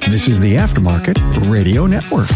This is the Aftermarket Radio Network.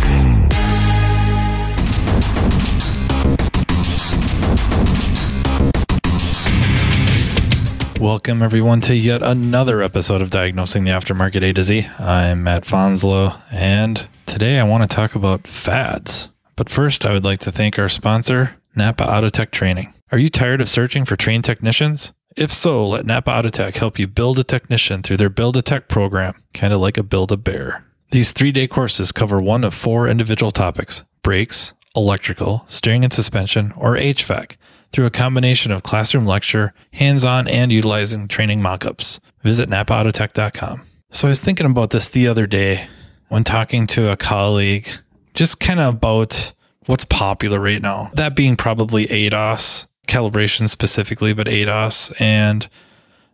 Welcome, everyone, to yet another episode of Diagnosing the Aftermarket A to Z. I'm Matt Fanslow, and today I want to talk about fads. But first, I would like to thank our sponsor, Napa Auto Tech Training. Are you tired of searching for trained technicians? If so, let Napa Autotech help you build a technician through their Build a Tech program, kind of like a Build a Bear. These three day courses cover one of four individual topics brakes, electrical, steering and suspension, or HVAC through a combination of classroom lecture, hands on, and utilizing training mockups. Visit napaautotech.com. So I was thinking about this the other day when talking to a colleague, just kind of about what's popular right now. That being probably ADAS, calibration specifically, but ADAS and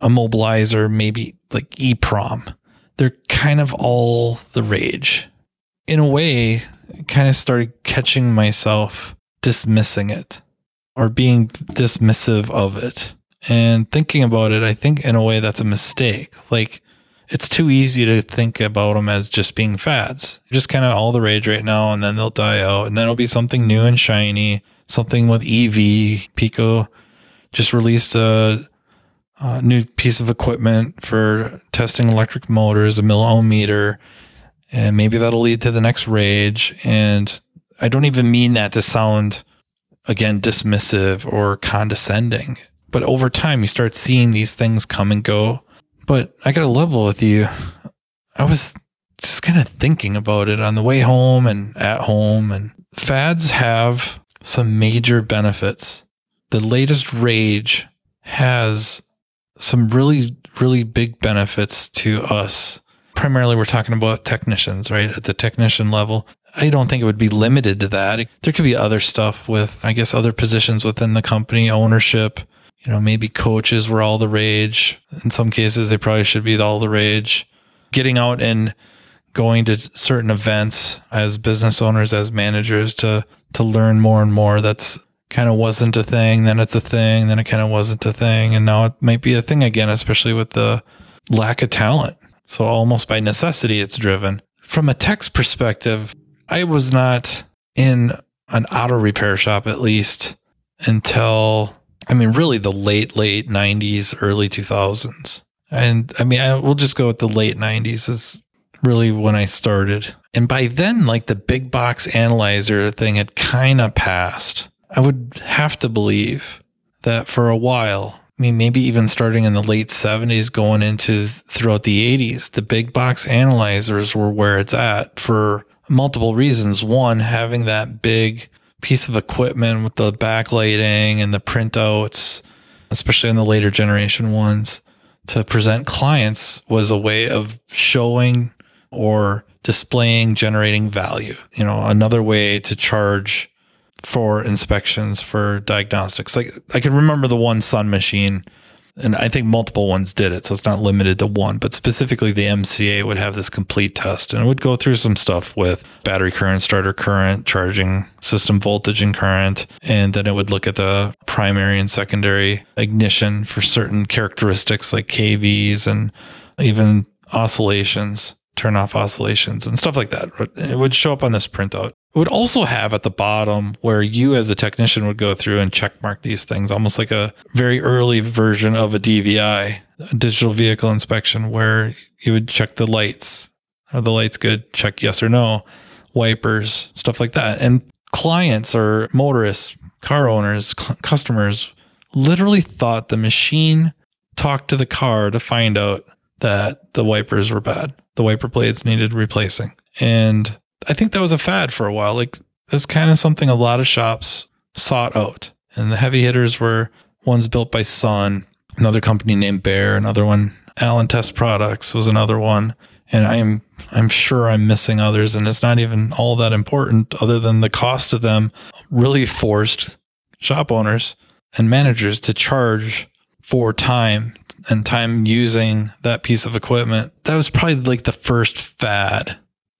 immobilizer, maybe like EEPROM. They're kind of all the rage. In a way, I kind of started catching myself dismissing it or being dismissive of it. And thinking about it, I think in a way that's a mistake. Like it's too easy to think about them as just being fads. Just kind of all the rage right now, and then they'll die out, and then it'll be something new and shiny, something with EV. Pico just released a, a new piece of equipment for testing electric motors, a milliohm meter, and maybe that'll lead to the next rage. And I don't even mean that to sound again dismissive or condescending. But over time, you start seeing these things come and go. But I got to level with you. I was just kind of thinking about it on the way home and at home. And fads have some major benefits. The latest rage has some really, really big benefits to us. Primarily, we're talking about technicians, right? At the technician level. I don't think it would be limited to that. There could be other stuff with, I guess, other positions within the company, ownership, you know, maybe coaches were all the rage. In some cases, they probably should be all the rage. Getting out and going to certain events as business owners, as managers to, to learn more and more. That's kind of wasn't a thing. Then it's a thing. Then it kind of wasn't a thing. And now it might be a thing again, especially with the lack of talent. So almost by necessity, it's driven. From a text perspective, I was not in an auto repair shop at least until, I mean, really the late, late 90s, early 2000s. And I mean, I, we'll just go with the late 90s is really when I started. And by then, like the big box analyzer thing had kind of passed. I would have to believe that for a while, I mean, maybe even starting in the late 70s, going into throughout the 80s, the big box analyzers were where it's at for multiple reasons. One, having that big piece of equipment with the backlighting and the printouts, especially in the later generation ones, to present clients was a way of showing or displaying, generating value. You know, another way to charge for inspections for diagnostics. Like I can remember the one Sun machine and I think multiple ones did it, so it's not limited to one. But specifically, the MCA would have this complete test, and it would go through some stuff with battery current, starter current, charging system voltage and current, and then it would look at the primary and secondary ignition for certain characteristics like KVs and even oscillations, turn off oscillations and stuff like that. It would show up on this printout. It would also have at the bottom where you as a technician would go through and check mark these things, almost like a very early version of a DVI, a digital vehicle inspection, where you would check the lights. Are the lights good? Check yes or no. Wipers, stuff like that. And clients or motorists, car owners, c- customers literally thought the machine talked to the car to find out that the wipers were bad. The wiper blades needed replacing. And I think that was a fad for a while. Like that's kind of something a lot of shops sought out. And the heavy hitters were ones built by Sun, another company named Bear, another one, Allen Test Products was another one. And I am, I'm sure I'm missing others and it's not even all that important other than the cost of them really forced shop owners and managers to charge for time and time using that piece of equipment. That was probably like the first fad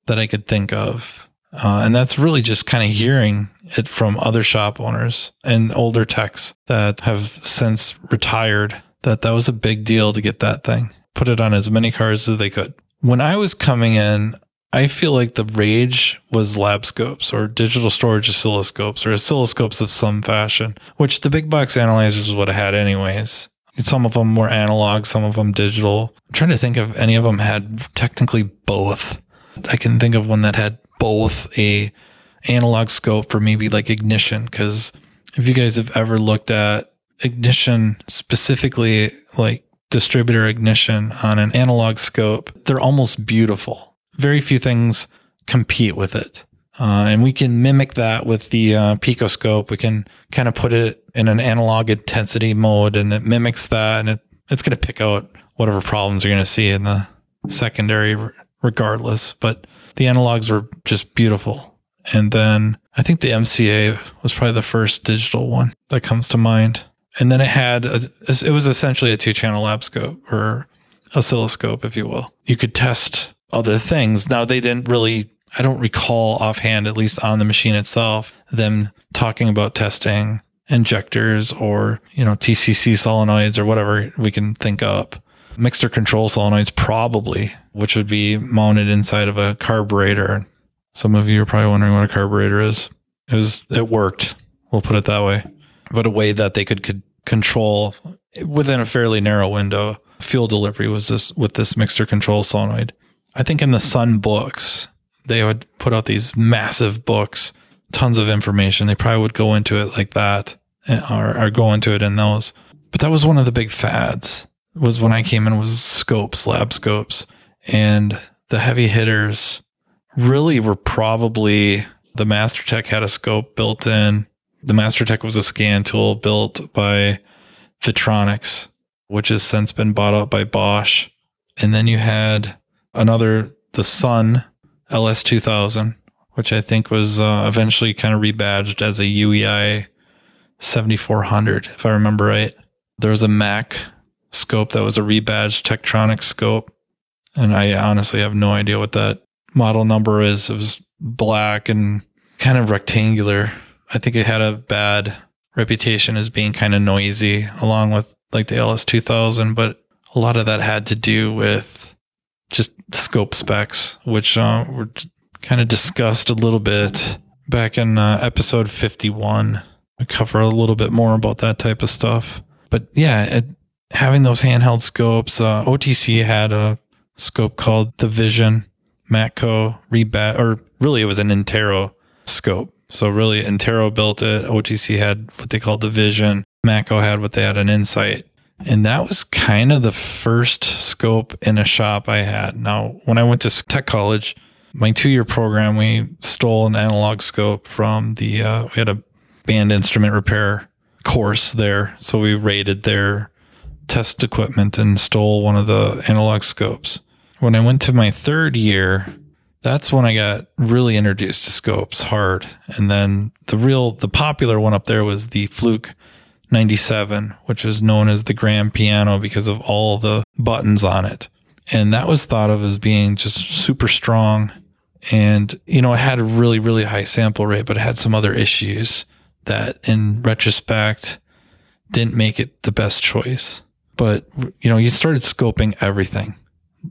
that I could think of. Uh, and that's really just kind of hearing it from other shop owners and older techs that have since retired that that was a big deal to get that thing, put it on as many cars as they could. when I was coming in, I feel like the rage was lab scopes or digital storage oscilloscopes or oscilloscopes of some fashion, which the big box analyzers would have had anyways. Some of them were analog, some of them digital. I'm trying to think if any of them had technically both. I can think of one that had both a analog scope for maybe like ignition. Cause if you guys have ever looked at ignition specifically, like distributor ignition on an analog scope, they're almost beautiful. Very few things compete with it. Uh, and we can mimic that with the uh, picoscope. We can kind of put it in an analog intensity mode and it mimics that and it, it's going to pick out whatever problems you're going to see in the secondary regardless. But the analogs were just beautiful. And then I think the MCA was probably the first digital one that comes to mind. And then it had, a, it was essentially a two channel lab scope or oscilloscope, if you will. You could test other things. Now they didn't really, I don't recall offhand, at least on the machine itself, them talking about testing injectors or, you know, TCC solenoids or whatever we can think up. Mixer control solenoids, probably, which would be mounted inside of a carburetor. Some of you are probably wondering what a carburetor is. It was, it worked. We'll put it that way, but a way that they could, could control within a fairly narrow window fuel delivery was this with this mixer control solenoid. I think in the Sun books, they would put out these massive books, tons of information. They probably would go into it like that eh, or, or go into it in those. But that was one of the big fads was when I came in was scopes, lab scopes. And the heavy hitters really were probably the Mastertech had a scope built in. The Mastertech was a scan tool built by Vetronix, which has since been bought out by Bosch. And then you had another, the Sun LS2000, which I think was uh, eventually kind of rebadged as a UEI 7400, if I remember right. There was a Mac scope that was a rebadged Tektronix scope. And I honestly have no idea what that model number is. It was black and kind of rectangular. I think it had a bad reputation as being kind of noisy along with like the LS2000, but a lot of that had to do with just scope specs, which uh, were kind of discussed a little bit back in uh, episode 51. We cover a little bit more about that type of stuff. But yeah, it, having those handheld scopes, uh, OTC had a scope called the Vision Matco Rebat, or really it was an Intero scope. So really Intero built it. OTC had what they called the Vision. Matco had what they had an Insight. And that was kind of the first scope in a shop I had. Now, when I went to tech college, my two year program, we stole an analog scope from the, uh, we had a band instrument repair course there. So we raided their test equipment and stole one of the analog scopes. When I went to my third year, that's when I got really introduced to scopes hard. And then the real, the popular one up there was the Fluke 97, which is known as the grand piano because of all the buttons on it. And that was thought of as being just super strong. And, you know, it had a really, really high sample rate, but it had some other issues that in retrospect didn't make it the best choice. But, you know, you started scoping everything,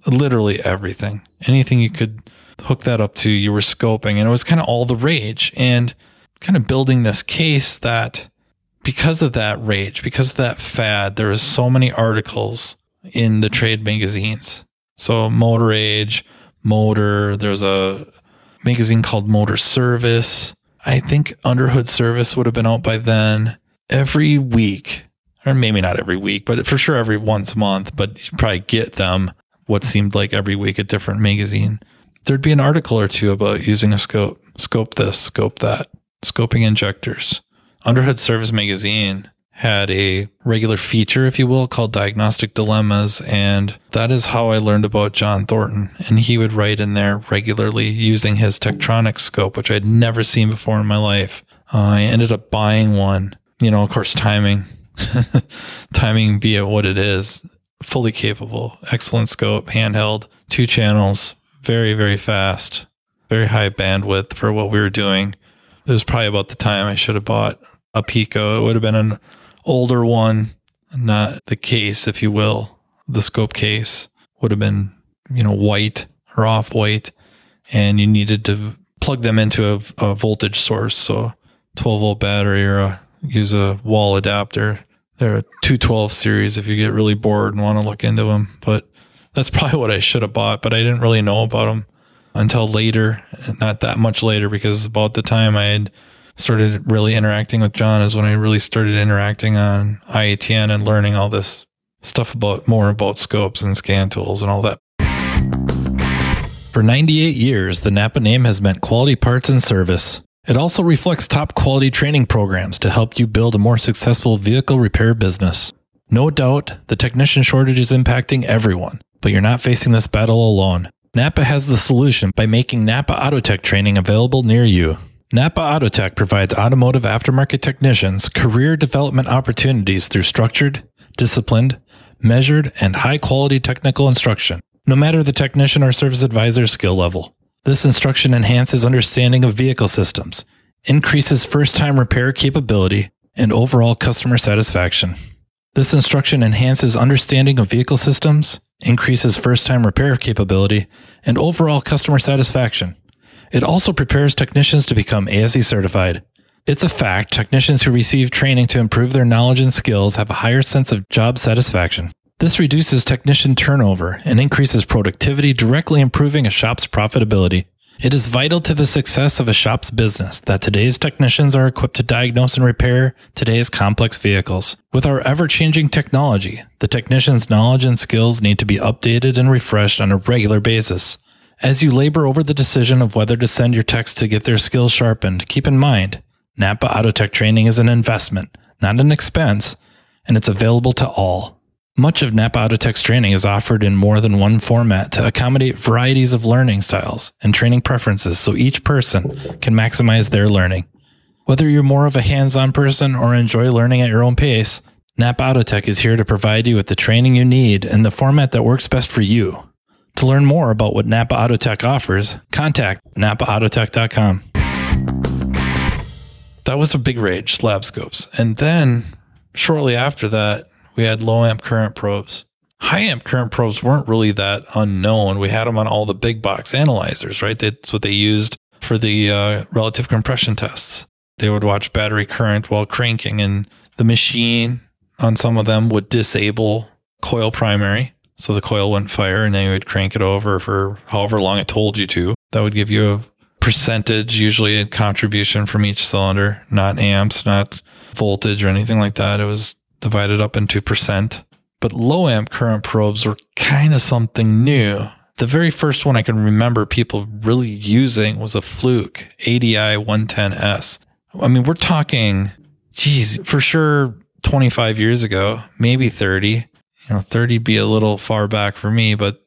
literally everything, anything you could hook that up to, you were scoping and it was kind of all the rage and kind of building this case that because of that rage, because of that fad, there is so many articles in the trade magazines. So Motor Age, Motor, there's a magazine called Motor Service. I think Underhood Service would have been out by then. Every week, or maybe not every week, but for sure every once a month, but you probably get them what seemed like every week a different magazine. There'd be an article or two about using a scope, scope this, scope that, scoping injectors. Underhood Service Magazine had a regular feature, if you will, called Diagnostic Dilemmas. And that is how I learned about John Thornton. And he would write in there regularly using his Tektronix scope, which I'd never seen before in my life. Uh, I ended up buying one, you know, of course, timing, timing be it what it is, fully capable, excellent scope, handheld, two channels, very, very fast, very high bandwidth for what we were doing. It was probably about the time I should have bought a Pico. It would have been an older one, not the case, if you will. The scope case would have been you know, white or off white, and you needed to plug them into a, a voltage source. So 12 volt battery or a, use a wall adapter. They're a 212 series if you get really bored and want to look into them. But that's probably what I should have bought, but I didn't really know about them until later, not that much later, because about the time I had started really interacting with John is when I really started interacting on IATN and learning all this stuff about more about scopes and scan tools and all that. For 98 years, the Napa name has meant quality parts and service. It also reflects top quality training programs to help you build a more successful vehicle repair business. No doubt, the technician shortage is impacting everyone, but you're not facing this battle alone. Napa has the solution by making Napa Autotech training available near you. Napa Autotech provides automotive aftermarket technicians career development opportunities through structured, disciplined, measured, and high quality technical instruction, no matter the technician or service advisor skill level. This instruction enhances understanding of vehicle systems, increases first time repair capability, and overall customer satisfaction. This instruction enhances understanding of vehicle systems, increases first time repair capability, and overall customer satisfaction. It also prepares technicians to become ASE certified. It's a fact technicians who receive training to improve their knowledge and skills have a higher sense of job satisfaction. This reduces technician turnover and increases productivity, directly improving a shop's profitability. It is vital to the success of a shop's business that today's technicians are equipped to diagnose and repair today's complex vehicles. With our ever changing technology, the technician's knowledge and skills need to be updated and refreshed on a regular basis. As you labor over the decision of whether to send your techs to get their skills sharpened, keep in mind, Napa Autotech training is an investment, not an expense, and it's available to all. Much of Napa Autotech's training is offered in more than one format to accommodate varieties of learning styles and training preferences so each person can maximize their learning. Whether you're more of a hands-on person or enjoy learning at your own pace, Napa Autotech is here to provide you with the training you need in the format that works best for you. To learn more about what Napa Autotech offers, contact napaautotech.com. That was a big rage, slab scopes. And then shortly after that, we had low amp current probes. High amp current probes weren't really that unknown. We had them on all the big box analyzers, right? That's what they used for the uh, relative compression tests. They would watch battery current while cranking, and the machine on some of them would disable coil primary so the coil wouldn't fire and then you would crank it over for however long it told you to. That would give you a percentage, usually a contribution from each cylinder, not amps, not voltage or anything like that. It was divided up into percent. But low amp current probes were kind of something new. The very first one I can remember people really using was a Fluke 80i 110S. I mean, we're talking, geez, for sure 25 years ago, maybe 30 you know, 30 be a little far back for me, but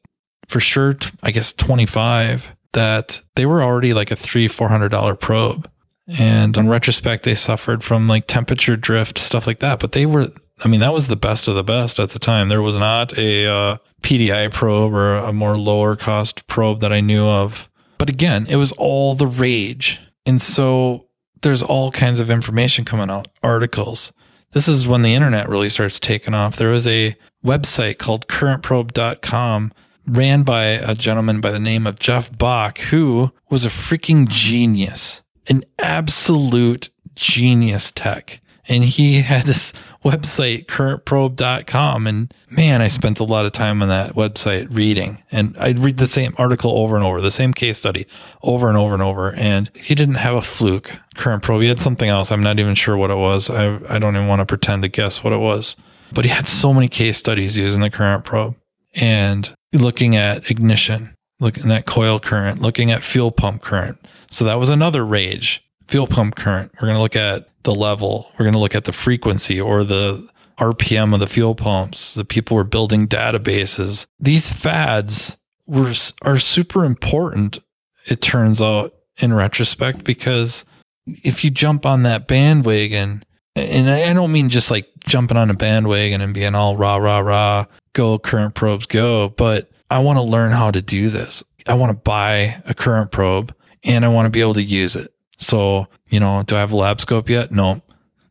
for sure, I guess 25 that they were already like a three, $400 probe. And in retrospect, they suffered from like temperature drift, stuff like that. But they were, I mean, that was the best of the best at the time. There was not a uh, PDI probe or a more lower cost probe that I knew of. But again, it was all the rage. And so there's all kinds of information coming out, articles. This is when the internet really starts taking off. There was a website called currentprobe.com ran by a gentleman by the name of Jeff Bach, who was a freaking genius, an absolute genius tech. And he had this website, currentprobe.com. And man, I spent a lot of time on that website reading. And I'd read the same article over and over, the same case study over and over and over. And he didn't have a fluke current probe. He had something else. I'm not even sure what it was. I, I don't even want to pretend to guess what it was. But he had so many case studies using the current probe and looking at ignition, looking at coil current, looking at fuel pump current. So that was another rage. Fuel pump current. We're going to look at the level. We're going to look at the frequency or the RPM of the fuel pumps. The people were building databases. These fads were are super important. It turns out in retrospect because if you jump on that bandwagon and I don't mean just like jumping on a bandwagon and being all rah, rah, rah, go current probes, go, but I want to learn how to do this. I want to buy a current probe and I want to be able to use it. So, you know, do I have a lab scope yet? No.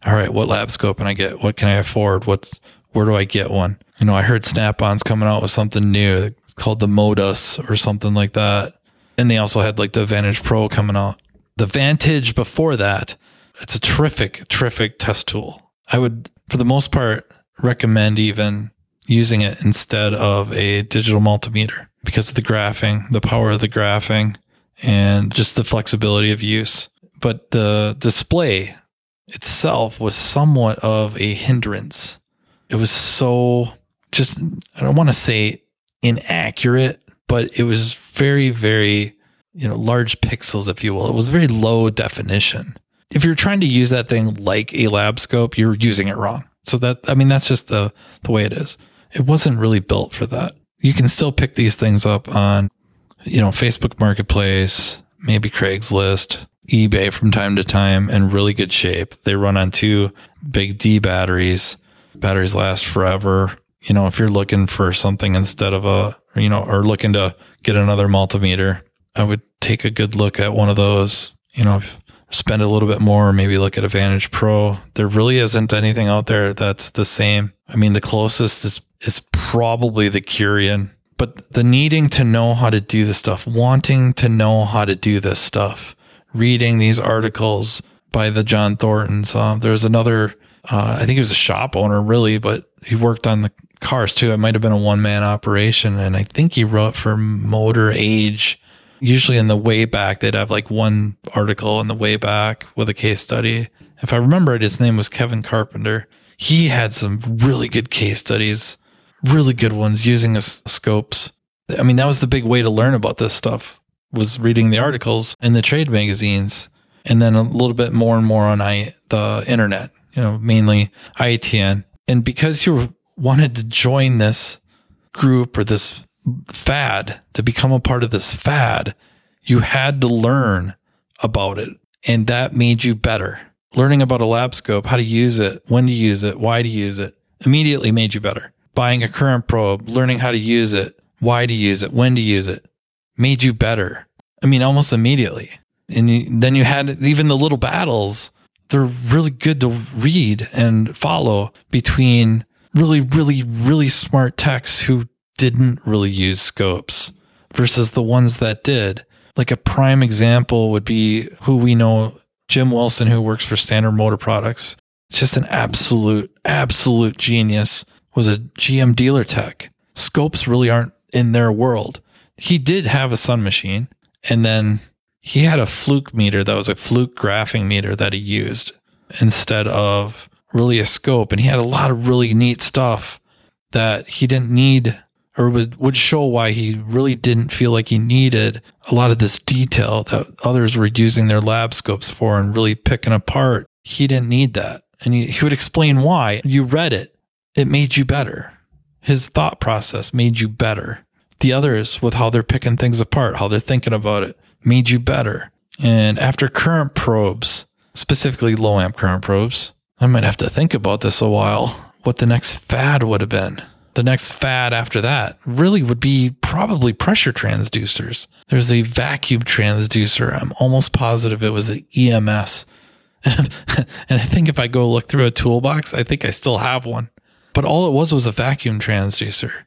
All right. What lab scope can I get? What can I afford? What's, where do I get one? You know, I heard Snap on's coming out with something new. called the Modis or something like that. And they also had like the Vantage Pro coming out. The Vantage before that, it's a terrific, terrific test tool. I would, for the most part, recommend even using it instead of a digital multimeter because of the graphing, the power of the graphing, and just the flexibility of use. But the display itself was somewhat of a hindrance. It was so just, I don't want to say inaccurate, but it was very, very, you know, large pixels, if you will. It was very low definition. If you're trying to use that thing like a lab scope, you're using it wrong. So that, I mean, that's just the, the way it is. It wasn't really built for that. You can still pick these things up on, you know, Facebook Marketplace, maybe Craigslist, eBay from time to time in really good shape. They run on two big D batteries. Batteries last forever. You know, if you're looking for something instead of a, you know, or looking to get another multimeter, I would take a good look at one of those. You know, spend a little bit more, maybe look at a Vantage Pro. There really isn't anything out there that's the same. I mean, the closest is is probably the Curian, but the needing to know how to do this stuff, wanting to know how to do this stuff, reading these articles by the John Thorntons. Um, there's another, uh, I think he was a shop owner really, but he worked on the cars too. It might have been a one man operation. And I think he wrote for Motor Age. Usually in the way back, they'd have like one article in the way back with a case study. If I remember it, his name was Kevin Carpenter. He had some really good case studies, really good ones using scopes. I mean, that was the big way to learn about this stuff was reading the articles in the trade magazines and then a little bit more and more on I, the internet, you know, mainly IATN. And because you wanted to join this group or this fad to become a part of this fad, you had to learn about it. And that made you better. Learning about a lab scope, how to use it, when to use it, why to use it, immediately made you better. Buying a current probe, learning how to use it, why to use it, when to use it, made you better. I mean, almost immediately. And you, then you had even the little battles. They're really good to read and follow between really, really, really smart techs who didn't really use scopes versus the ones that did. Like a prime example would be who we know, Jim Wilson, who works for Standard Motor Products. Just an absolute, absolute genius, was a GM dealer tech. Scopes really aren't in their world. He did have a Sun machine, and then he had a fluke meter that was a fluke graphing meter that he used instead of really a scope. And he had a lot of really neat stuff that he didn't need or would, would show why he really didn't feel like he needed a lot of this detail that others were using their lab scopes for and really picking apart. He didn't need that. And he, he would explain why. You read it. It made you better. His thought process made you better the others with how they're picking things apart, how they're thinking about it, made you better. And after current probes, specifically low amp current probes, I might have to think about this a while, what the next fad would have been. The next fad after that really would be probably pressure transducers. There's a vacuum transducer. I'm almost positive it was an EMS. and I think if I go look through a toolbox, I think I still have one. But all it was was a vacuum transducer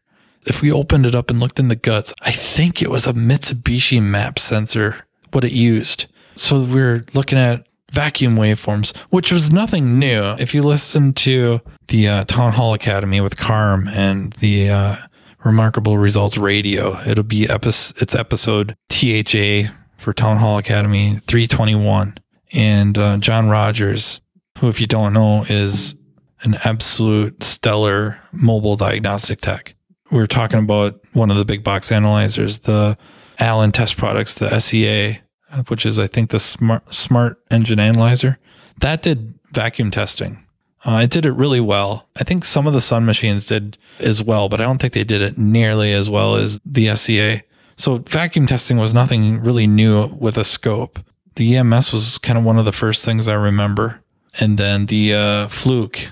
if we opened it up and looked in the guts, I think it was a Mitsubishi map sensor, what it used. So we're looking at vacuum waveforms, which was nothing new. If you listen to the uh, Town Hall Academy with Carm and the uh, Remarkable Results Radio, it'll be episode, it's episode THA for Town Hall Academy 321. And uh, John Rogers, who, if you don't know, is an absolute stellar mobile diagnostic tech we were talking about one of the big box analyzers, the Allen test products, the SEA, which is, I think, the smart, smart engine analyzer. That did vacuum testing. Uh, it did it really well. I think some of the Sun machines did as well, but I don't think they did it nearly as well as the SEA. So vacuum testing was nothing really new with a scope. The EMS was kind of one of the first things I remember. And then the uh, Fluke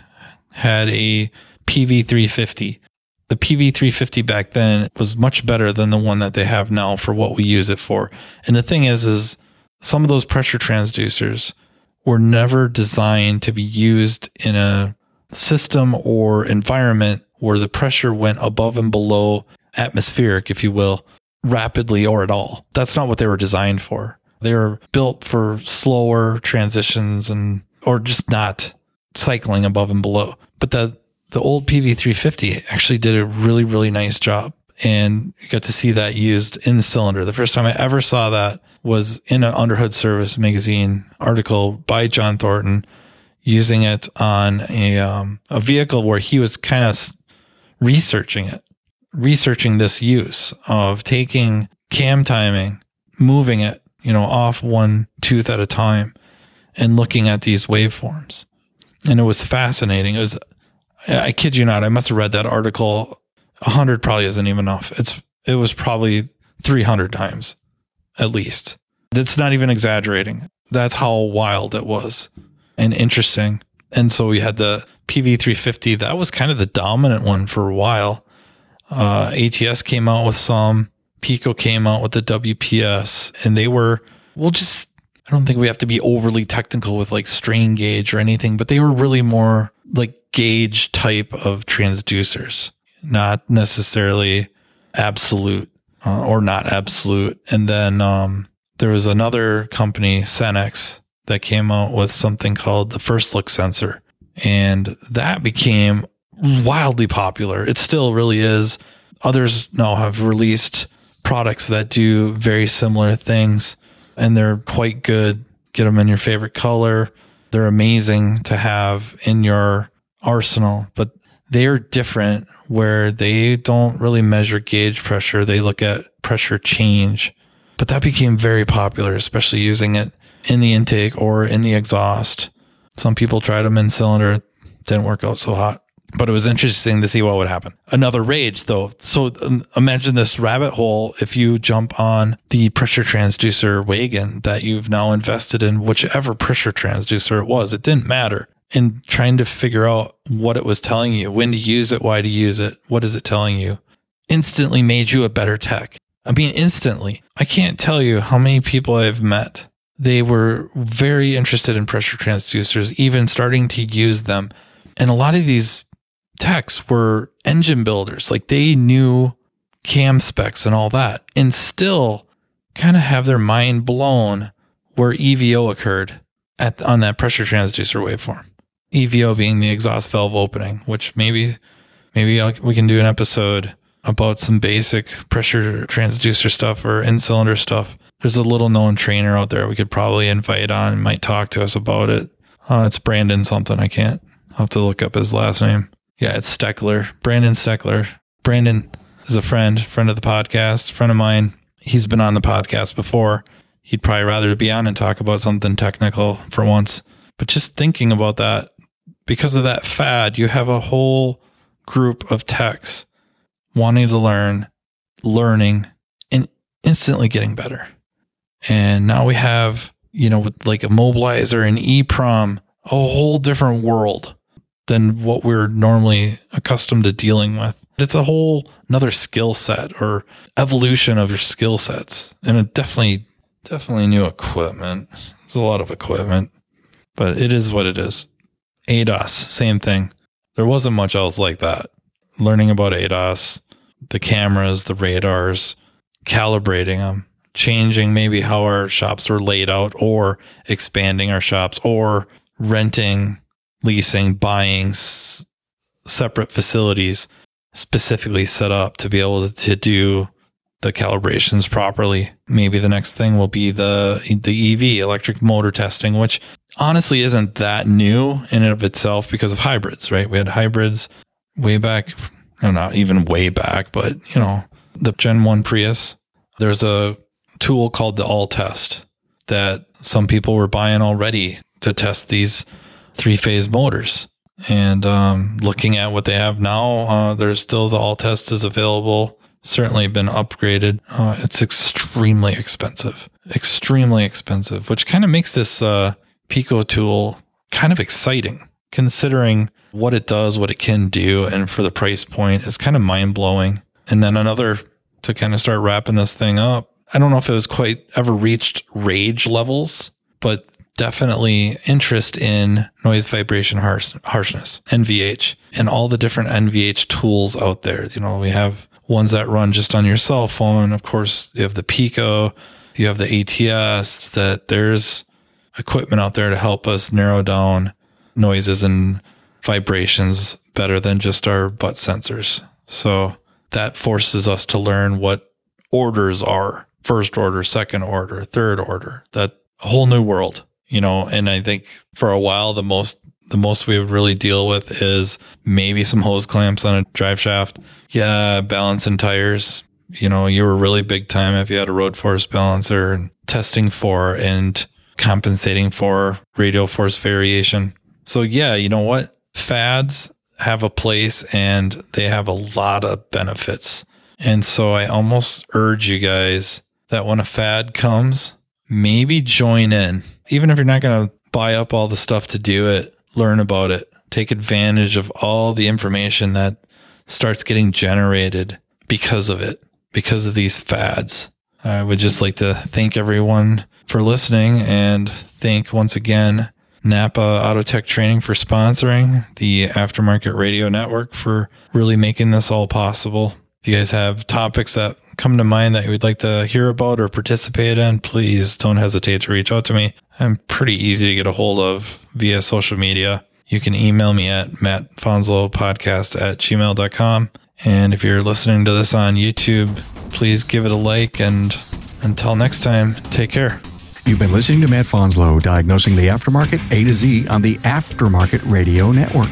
had a PV350 the PV350 back then was much better than the one that they have now for what we use it for. And the thing is, is some of those pressure transducers were never designed to be used in a system or environment where the pressure went above and below atmospheric, if you will, rapidly or at all. That's not what they were designed for. They were built for slower transitions and or just not cycling above and below. But the the old PV350 actually did a really really nice job and got to see that used in cylinder. The first time I ever saw that was in an underhood service magazine article by John Thornton using it on a um, a vehicle where he was kind of researching it, researching this use of taking cam timing, moving it, you know, off one tooth at a time and looking at these waveforms. And it was fascinating. It was, I kid you not, I must have read that article. A hundred probably isn't even enough. It's, it was probably 300 times at least. That's not even exaggerating. That's how wild it was and interesting. And so we had the PV350. That was kind of the dominant one for a while. Uh, ATS came out with some. Pico came out with the WPS, and they were, well, just, I don't think we have to be overly technical with like strain gauge or anything, but they were really more like gauge type of transducers, not necessarily absolute uh, or not absolute. And then um, there was another company, Senx, that came out with something called the first look sensor. And that became wildly popular. It still really is. Others now have released products that do very similar things and they're quite good. Get them in your favorite color. They're amazing to have in your arsenal, but they are different where they don't really measure gauge pressure. They look at pressure change, but that became very popular, especially using it in the intake or in the exhaust. Some people tried them in cylinder, didn't work out so hot. But it was interesting to see what would happen. Another rage, though. So um, imagine this rabbit hole if you jump on the pressure transducer wagon that you've now invested in, whichever pressure transducer it was. It didn't matter. In trying to figure out what it was telling you, when to use it, why to use it, what is it telling you, instantly made you a better tech. I mean, instantly. I can't tell you how many people I've met they were very interested in pressure transducers, even starting to use them. And a lot of these techs were engine builders, like they knew cam specs and all that, and still kind of have their mind blown where EVO occurred at on that pressure transducer waveform. EVO being the exhaust valve opening, which maybe maybe we can do an episode about some basic pressure transducer stuff or in cylinder stuff there's a little known trainer out there we could probably invite on and might talk to us about it. Uh, it's Brandon something. I can't. I'll have to look up his last name. Yeah, it's Steckler. Brandon Steckler. Brandon is a friend, friend of the podcast, friend of mine. He's been on the podcast before. He'd probably rather be on and talk about something technical for once. But just thinking about that, because of that fad, you have a whole group of techs wanting to learn, learning, and instantly getting better. And now we have, you know, with like immobilizer and EEPROM, a whole different world than what we're normally accustomed to dealing with. It's a whole another skill set or evolution of your skill sets. And it definitely, definitely new equipment. There's a lot of equipment, but it is what it is. ADAS, same thing. There wasn't much else like that. Learning about ADAS, the cameras, the radars, calibrating them, changing maybe how our shops were laid out or expanding our shops or renting, leasing, buying s- separate facilities specifically set up to be able to do the calibrations properly. Maybe the next thing will be the the EV electric motor testing, which honestly isn't that new in and of itself because of hybrids, right? We had hybrids way back, no, not even way back, but you know, the Gen 1 Prius. There's a tool called the all test that some people were buying already to test these three phase motors. And um, looking at what they have now, uh, there's still the all test is available. Certainly been upgraded. Uh, it's extremely expensive, extremely expensive, which kind of makes this uh, Pico tool kind of exciting considering what it does, what it can do, and for the price point, it's kind of mind blowing. And then another to kind of start wrapping this thing up I don't know if it was quite ever reached rage levels, but definitely interest in noise vibration harsh, harshness, NVH, and all the different NVH tools out there. You know, we have ones that run just on your cell phone. Of course, you have the Pico, you have the ATS, that there's equipment out there to help us narrow down noises and vibrations better than just our butt sensors. So that forces us to learn what orders are first order, second order, third order, that whole new world, you know, and I think for a while, the most the most we would really deal with is maybe some hose clamps on a drive shaft. Yeah, balancing tires. You know, you were really big time if you had a road force balancer and testing for and compensating for radial force variation. So yeah, you know what? Fads have a place and they have a lot of benefits. And so I almost urge you guys that when a fad comes, maybe join in. Even if you're not going to buy up all the stuff to do it, learn about it, take advantage of all the information that starts getting generated because of it, because of these fads. I would just like to thank everyone for listening and thank once again Napa Auto Tech Training for sponsoring the Aftermarket Radio Network for really making this all possible. If you guys have topics that come to mind that you would like to hear about or participate in, please don't hesitate to reach out to me. I'm pretty easy to get a hold of via social media. You can email me at mattfanslowpodcast at gmail.com. And if you're listening to this on YouTube, please give it a like. And until next time, take care. You've been listening to Matt Fanslow diagnosing the aftermarket A to Z on the Aftermarket Radio Network.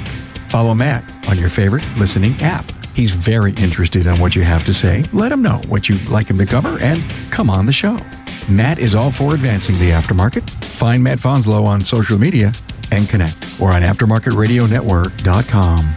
Follow Matt on your favorite listening app. He's very interested in what you have to say. Let him know what you'd like him to cover and come on the show. Matt is all for advancing the aftermarket. Find Matt Fanslow on social media and connect or on aftermarketradionetwork.com.